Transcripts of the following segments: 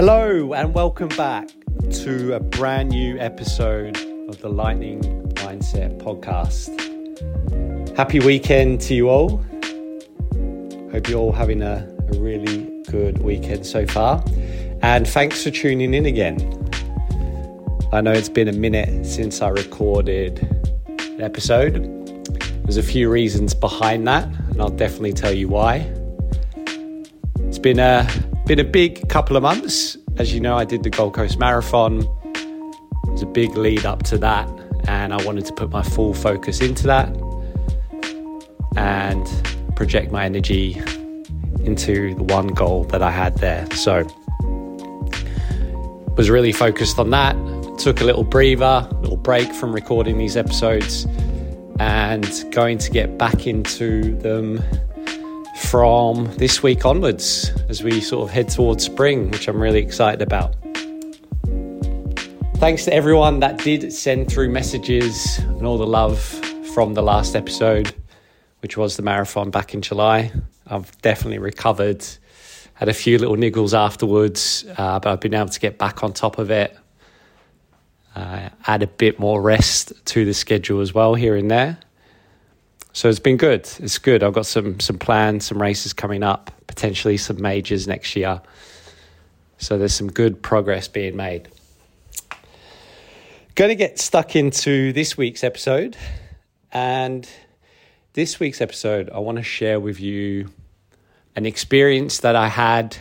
Hello, and welcome back to a brand new episode of the Lightning Mindset Podcast. Happy weekend to you all. Hope you're all having a, a really good weekend so far. And thanks for tuning in again. I know it's been a minute since I recorded an episode. There's a few reasons behind that, and I'll definitely tell you why. It's been a been a big couple of months. As you know, I did the Gold Coast Marathon. It was a big lead up to that, and I wanted to put my full focus into that and project my energy into the one goal that I had there. So was really focused on that. Took a little breather, little break from recording these episodes and going to get back into them from this week onwards as we sort of head towards spring, which I'm really excited about. Thanks to everyone that did send through messages and all the love from the last episode, which was the marathon back in July. I've definitely recovered, had a few little niggles afterwards, uh, but I've been able to get back on top of it. Uh, add a bit more rest to the schedule as well here and there. So it's been good. It's good. I've got some some plans, some races coming up, potentially some majors next year. So there's some good progress being made. Going to get stuck into this week's episode, and this week's episode, I want to share with you an experience that I had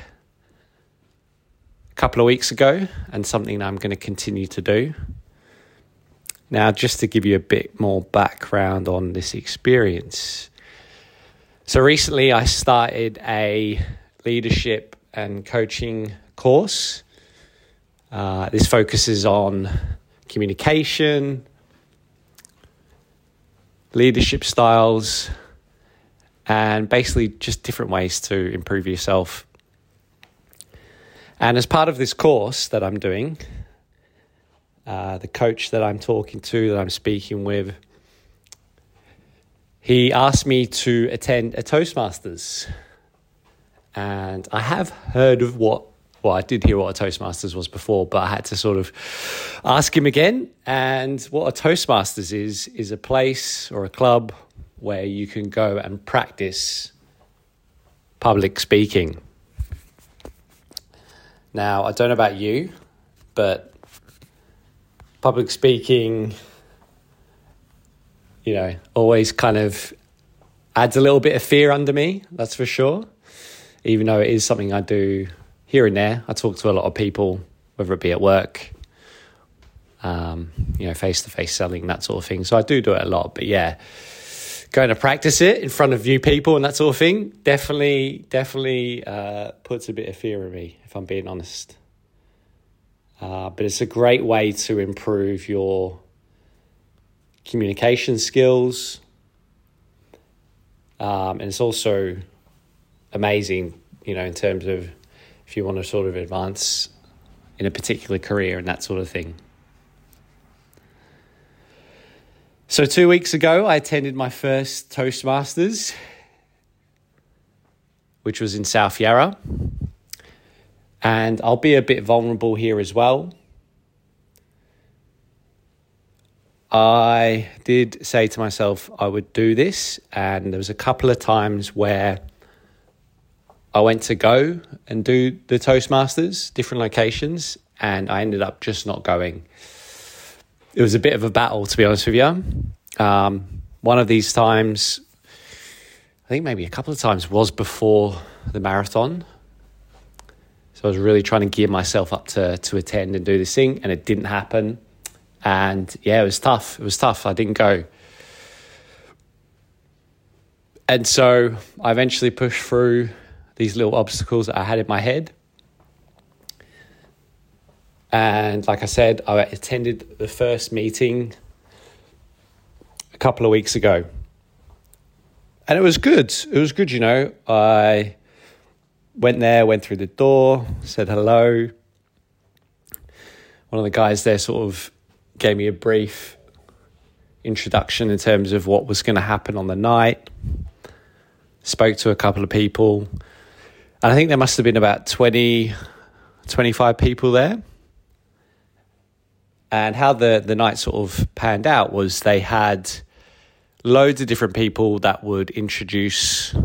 a couple of weeks ago, and something I'm going to continue to do. Now, just to give you a bit more background on this experience. So, recently I started a leadership and coaching course. Uh, this focuses on communication, leadership styles, and basically just different ways to improve yourself. And as part of this course that I'm doing, uh, the coach that I'm talking to, that I'm speaking with, he asked me to attend a Toastmasters. And I have heard of what, well, I did hear what a Toastmasters was before, but I had to sort of ask him again. And what a Toastmasters is, is a place or a club where you can go and practice public speaking. Now, I don't know about you, but public speaking, you know, always kind of adds a little bit of fear under me, that's for sure. Even though it is something I do here and there. I talk to a lot of people, whether it be at work, um, you know, face to face selling, that sort of thing. So I do do it a lot. But yeah, going to practice it in front of new people and that sort of thing definitely, definitely uh, puts a bit of fear in me, if I'm being honest. Uh, but it's a great way to improve your communication skills. Um, and it's also amazing, you know, in terms of if you want to sort of advance in a particular career and that sort of thing. So, two weeks ago, I attended my first Toastmasters, which was in South Yarra. And I'll be a bit vulnerable here as well. I did say to myself I would do this, and there was a couple of times where I went to go and do the Toastmasters, different locations, and I ended up just not going. It was a bit of a battle, to be honest with you. Um, one of these times, I think maybe a couple of times, was before the marathon. So I was really trying to gear myself up to to attend and do this thing, and it didn't happen. And yeah, it was tough. It was tough. I didn't go. And so I eventually pushed through these little obstacles that I had in my head. And like I said, I attended the first meeting a couple of weeks ago. And it was good. It was good, you know. I went there, went through the door, said hello. One of the guys there sort of gave me a brief introduction in terms of what was going to happen on the night. Spoke to a couple of people. And I think there must have been about 20, 25 people there. And how the, the night sort of panned out was they had loads of different people that would introduce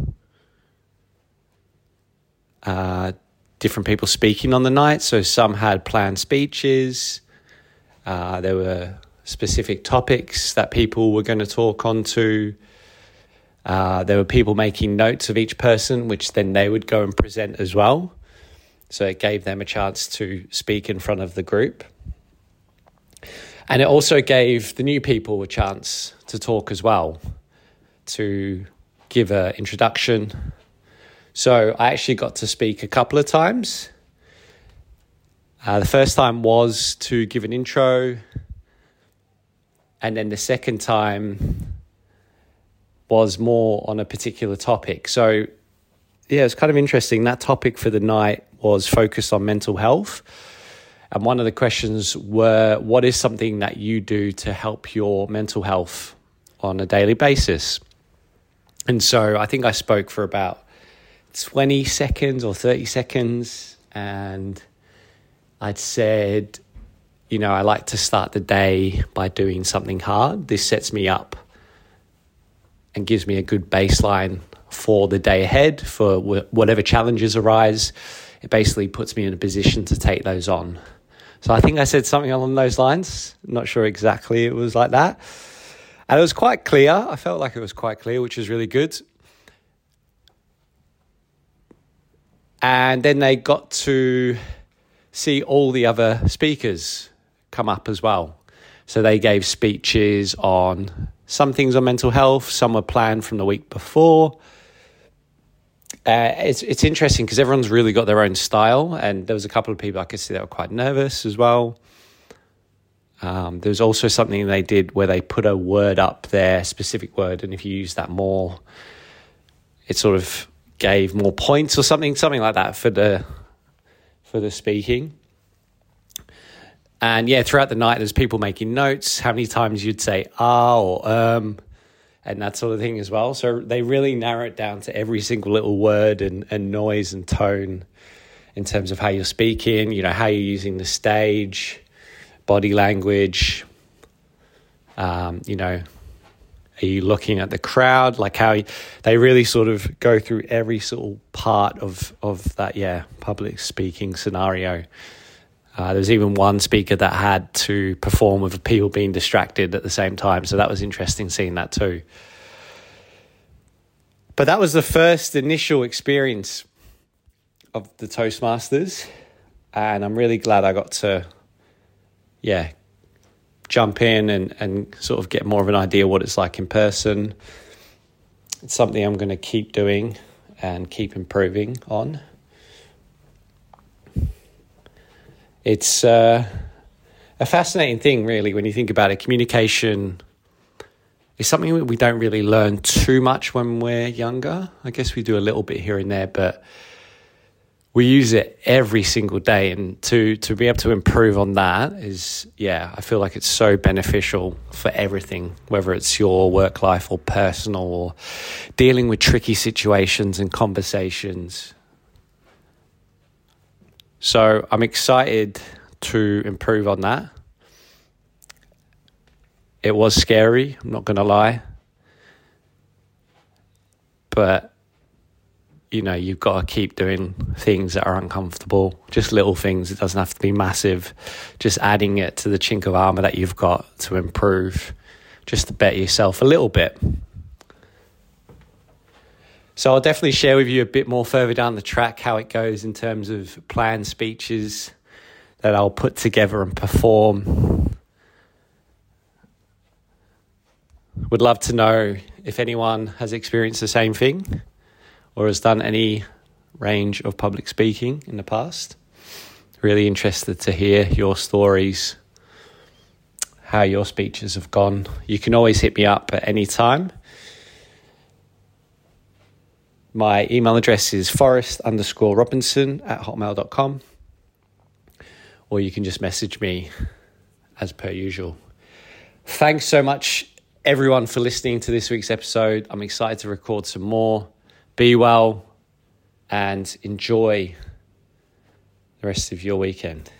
uh, different people speaking on the night. So some had planned speeches. Uh, there were specific topics that people were going to talk on to. Uh, there were people making notes of each person, which then they would go and present as well. So it gave them a chance to speak in front of the group. And it also gave the new people a chance to talk as well, to give an introduction. So I actually got to speak a couple of times. Uh, the first time was to give an intro, and then the second time was more on a particular topic. So, yeah, it's kind of interesting. That topic for the night was focused on mental health. And one of the questions were what is something that you do to help your mental health on a daily basis? And so I think I spoke for about 20 seconds or 30 seconds. And I'd said, you know, I like to start the day by doing something hard. This sets me up and gives me a good baseline for the day ahead, for whatever challenges arise. It basically puts me in a position to take those on. So I think I said something along those lines. Not sure exactly it was like that. And it was quite clear. I felt like it was quite clear, which was really good. And then they got to see all the other speakers come up as well. So they gave speeches on some things on mental health, some were planned from the week before. Uh, it's it's interesting because everyone's really got their own style, and there was a couple of people I could see that were quite nervous as well. Um, there was also something they did where they put a word up there, specific word, and if you use that more, it sort of gave more points or something, something like that for the for the speaking. And yeah, throughout the night, there's people making notes, how many times you'd say ah or um, and that sort of thing as well. So they really narrow it down to every single little word and, and noise and tone in terms of how you're speaking, you know, how you're using the stage, body language, um, you know, are you looking at the crowd? Like how they really sort of go through every single part of, of that, yeah, public speaking scenario. Uh, was even one speaker that had to perform with people being distracted at the same time. So that was interesting seeing that too. But that was the first initial experience of the Toastmasters. And I'm really glad I got to, yeah, jump in and, and sort of get more of an idea what it's like in person. It's something I'm going to keep doing and keep improving on. it's uh, a fascinating thing, really, when you think about it. Communication is something we don't really learn too much when we're younger. I guess we do a little bit here and there, but we use it every single day and to to be able to improve on that is yeah i feel like it's so beneficial for everything whether it's your work life or personal or dealing with tricky situations and conversations so I'm excited to improve on that. It was scary, I'm not going to lie. But, you know, you've got to keep doing things that are uncomfortable, just little things. It doesn't have to be massive. Just adding it to the chink of armor that you've got to improve, just to better yourself a little bit. So I'll definitely share with you a bit more further down the track how it goes in terms of planned speeches that I'll put together and perform. Would love to know if anyone has experienced the same thing or has done any range of public speaking in the past. Really interested to hear your stories, how your speeches have gone. You can always hit me up at any time my email address is forrest underscore robinson at hotmail.com, or you can just message me as per usual. Thanks so much, everyone, for listening to this week's episode. I'm excited to record some more. Be well and enjoy the rest of your weekend.